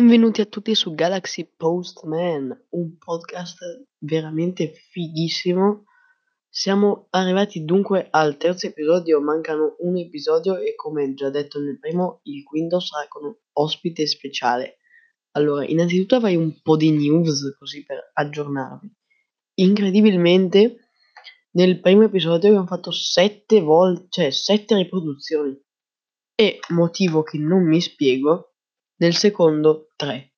Benvenuti a tutti su Galaxy Postman, un podcast veramente fighissimo. Siamo arrivati dunque al terzo episodio, mancano un episodio e come già detto nel primo, il quinto sarà con un ospite speciale. Allora, innanzitutto avrei un po' di news così per aggiornarvi. Incredibilmente, nel primo episodio abbiamo fatto sette volte, cioè sette riproduzioni. E motivo che non mi spiego, nel secondo 3.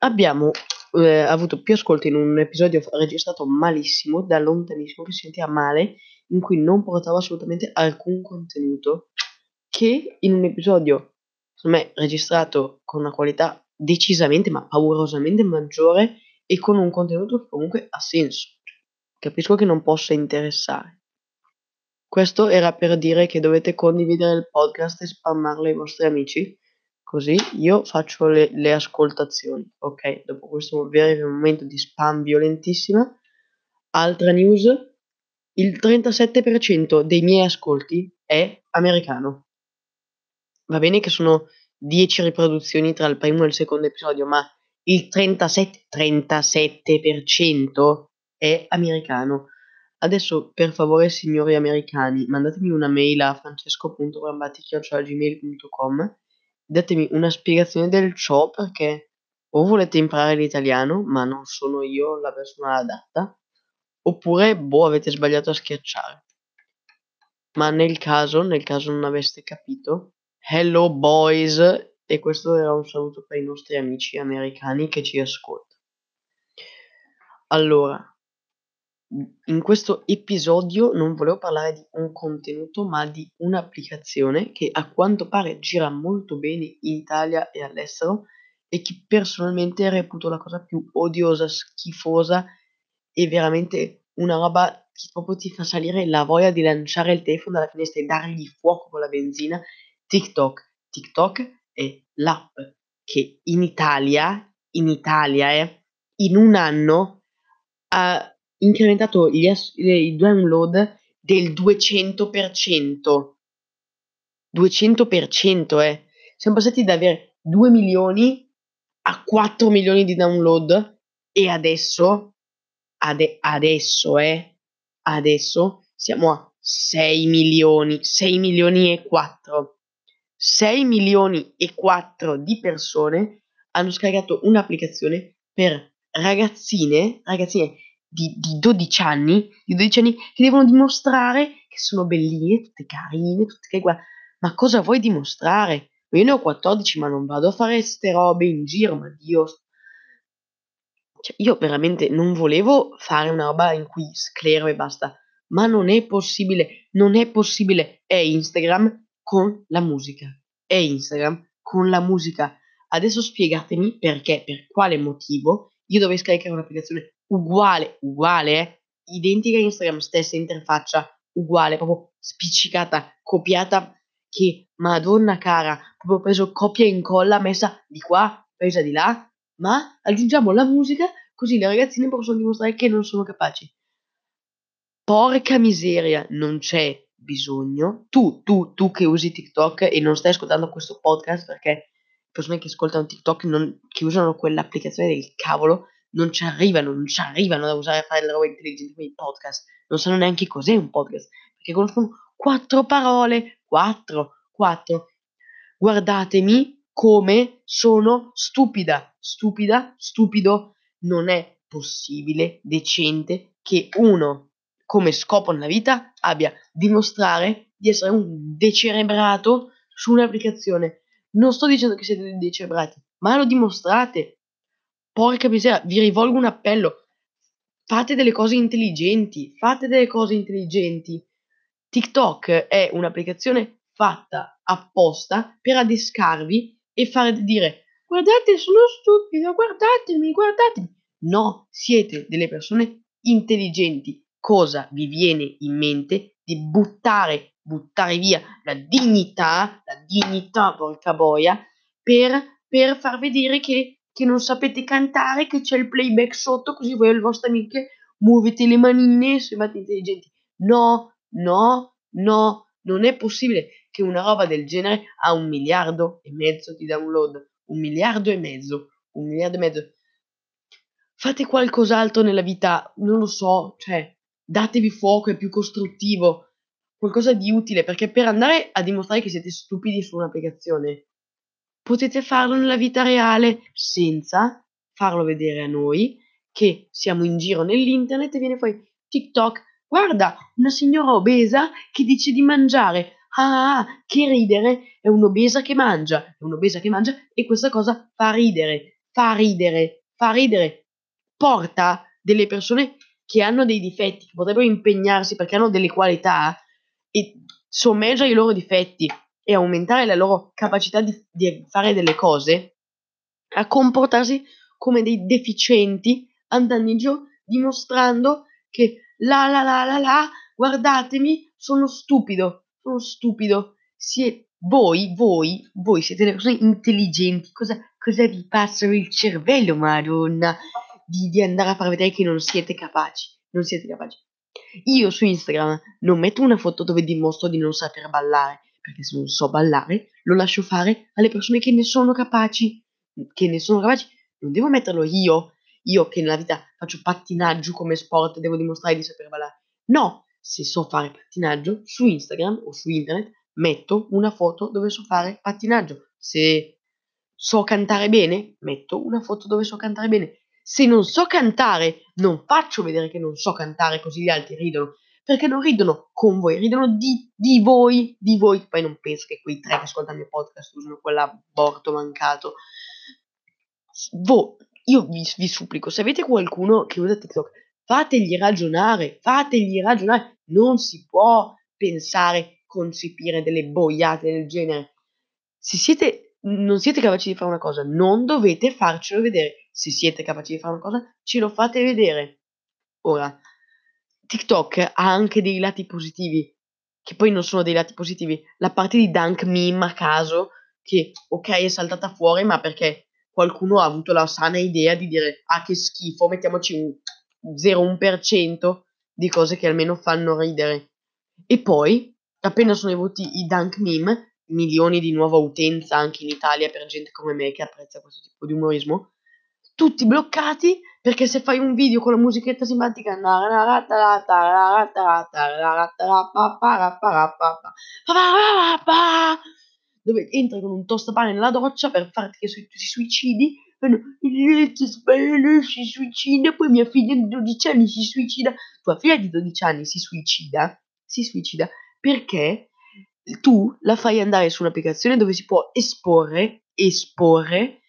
Abbiamo eh, avuto più ascolti in un episodio registrato malissimo, da lontanissimo, che si sentiva male, in cui non portava assolutamente alcun contenuto, che in un episodio, secondo me, registrato con una qualità decisamente, ma paurosamente maggiore e con un contenuto che comunque ha senso. Capisco che non possa interessare. Questo era per dire che dovete condividere il podcast e spammarlo ai vostri amici Così io faccio le, le ascoltazioni. Ok, dopo questo breve momento di spam violentissima. Altra news. Il 37% dei miei ascolti è americano. Va bene che sono 10 riproduzioni tra il primo e il secondo episodio, ma il 37%, 37% è americano. Adesso, per favore, signori americani, mandatemi una mail a francesco.brambati.gmail.com datemi una spiegazione del ciò perché o volete imparare l'italiano, ma non sono io la persona adatta, oppure boh avete sbagliato a schiacciare. Ma nel caso, nel caso non aveste capito, hello boys, e questo era un saluto per i nostri amici americani che ci ascoltano. Allora, in questo episodio non volevo parlare di un contenuto, ma di un'applicazione che a quanto pare gira molto bene in Italia e all'estero e che personalmente reputo la cosa più odiosa, schifosa e veramente una roba che proprio ti fa salire la voglia di lanciare il telefono dalla finestra e dargli fuoco con la benzina. TikTok. TikTok è l'app che in Italia, in Italia, eh, in un anno ha incrementato gli as- i download del 200%. 200%, eh. Siamo passati da avere 2 milioni a 4 milioni di download e adesso, ade- adesso, eh, adesso siamo a 6 milioni, 6 milioni e 4. 6 milioni e 4 di persone hanno scaricato un'applicazione per ragazzine, ragazzine di, di 12 anni, di 12 anni che devono dimostrare che sono belline, tutte carine, tutte che guarda, ma cosa vuoi dimostrare? Io ne ho 14, ma non vado a fare ste robe in giro, ma Dio. Cioè, io veramente non volevo fare una roba in cui sclero e basta, ma non è possibile, non è possibile. È Instagram con la musica. È Instagram con la musica. Adesso spiegatemi perché, per quale motivo io dovrei scaricare un'applicazione uguale, uguale, identica Instagram, stessa interfaccia, uguale, proprio spiccicata, copiata, che madonna cara, proprio preso copia e incolla, messa di qua, presa di là, ma aggiungiamo la musica così le ragazzine possono dimostrare che non sono capaci. Porca miseria, non c'è bisogno. Tu, tu, tu che usi TikTok e non stai ascoltando questo podcast perché persone che ascoltano TikTok non, che usano quell'applicazione del cavolo non ci arrivano, non ci arrivano da usare a fare le robe intelligenti come i podcast. Non sanno neanche cos'è un podcast, perché conoscono quattro parole, quattro, quattro. Guardatemi come sono stupida, stupida, stupido. Non è possibile, decente, che uno, come scopo nella vita, abbia dimostrare di essere un decerebrato su un'applicazione. Non sto dicendo che siete decerebrati, ma lo dimostrate porca miseria, vi rivolgo un appello. Fate delle cose intelligenti, fate delle cose intelligenti. TikTok è un'applicazione fatta apposta per adescarvi e fare dire guardate sono stupido, guardatemi, guardatemi. No, siete delle persone intelligenti. Cosa vi viene in mente di buttare, buttare via la dignità, la dignità, porca boia, per, per far vedere che che non sapete cantare, che c'è il playback sotto, così voi e le vostre amiche muovete le manine e siete intelligenti. No, no, no, non è possibile che una roba del genere ha un miliardo e mezzo di download. un miliardo e mezzo, un miliardo e mezzo. Fate qualcos'altro nella vita, non lo so, cioè, datevi fuoco, è più costruttivo, qualcosa di utile, perché per andare a dimostrare che siete stupidi su un'applicazione, potete farlo nella vita reale senza farlo vedere a noi che siamo in giro nell'internet e viene fuori TikTok. Guarda, una signora obesa che dice di mangiare. Ah, che ridere, è un'obesa che mangia, è un'obesa che mangia e questa cosa fa ridere, fa ridere, fa ridere. Porta delle persone che hanno dei difetti, che potrebbero impegnarsi perché hanno delle qualità e sommeggia i loro difetti e aumentare la loro capacità di, di fare delle cose, a comportarsi come dei deficienti, andando in giro dimostrando che la la la la la, guardatemi, sono stupido, sono stupido. Sie, voi, voi, voi siete delle persone intelligenti, cosa, cosa vi passa il cervello, madonna, di, di andare a far vedere che non siete capaci, non siete capaci. Io su Instagram non metto una foto dove dimostro di non saper ballare, perché se non so ballare lo lascio fare alle persone che ne sono capaci, che ne sono capaci. Non devo metterlo io, io che nella vita faccio pattinaggio come sport, devo dimostrare di saper ballare. No, se so fare pattinaggio su Instagram o su internet, metto una foto dove so fare pattinaggio. Se so cantare bene, metto una foto dove so cantare bene. Se non so cantare, non faccio vedere che non so cantare così gli altri ridono perché non ridono con voi, ridono di, di voi, di voi. Poi non penso che quei tre che ascoltano il mio podcast usino quell'aborto mancato. Voi, io vi, vi supplico, se avete qualcuno che usa TikTok, fategli ragionare, fategli ragionare. Non si può pensare, concepire delle boiate del genere. Se siete, non siete capaci di fare una cosa, non dovete farcelo vedere. Se siete capaci di fare una cosa, ce lo fate vedere. Ora, TikTok ha anche dei lati positivi, che poi non sono dei lati positivi. La parte di Dunk Meme a caso, che ok è saltata fuori, ma perché qualcuno ha avuto la sana idea di dire ah che schifo, mettiamoci un 0,1% di cose che almeno fanno ridere. E poi, appena sono venuti i Dunk Meme, milioni di nuova utenza anche in Italia per gente come me che apprezza questo tipo di umorismo, tutti bloccati perché se fai un video con la musichetta simpatica dove entri con un tostapane nella doccia per farti che ti suicidi si suicida poi mia figlia di 12 anni si suicida. Tua figlia di 12 anni si suicida si suicida. Perché tu la fai andare su un'applicazione dove si può esporre esporre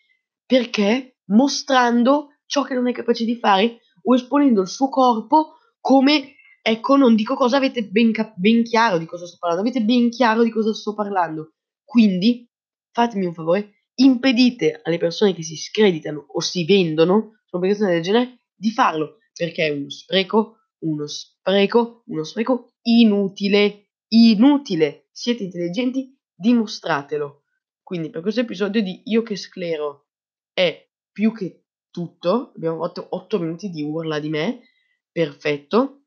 perché mostrando ciò che non è capace di fare o esponendo il suo corpo come, ecco, non dico cosa, avete ben, cap- ben chiaro di cosa sto parlando, avete ben chiaro di cosa sto parlando. Quindi, fatemi un favore, impedite alle persone che si screditano o si vendono su un'applicazione del genere di farlo, perché è uno spreco, uno spreco, uno spreco inutile, inutile. Siete intelligenti, dimostratelo. Quindi per questo episodio di Io che sclero è più che tutto. Abbiamo fatto 8 minuti di urla di me. Perfetto.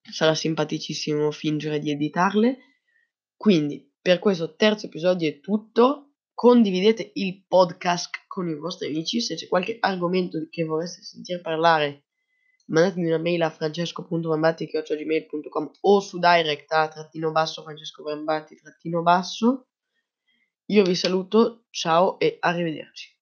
Sarà simpaticissimo fingere di editarle. Quindi, per questo terzo episodio è tutto. Condividete il podcast con i vostri amici. Se c'è qualche argomento che vorreste sentire parlare, mandatemi una mail a francesco.brambatti.gmail.com o su direct a trattino basso francesco brambatti trattino basso. Io vi saluto, ciao e arrivederci.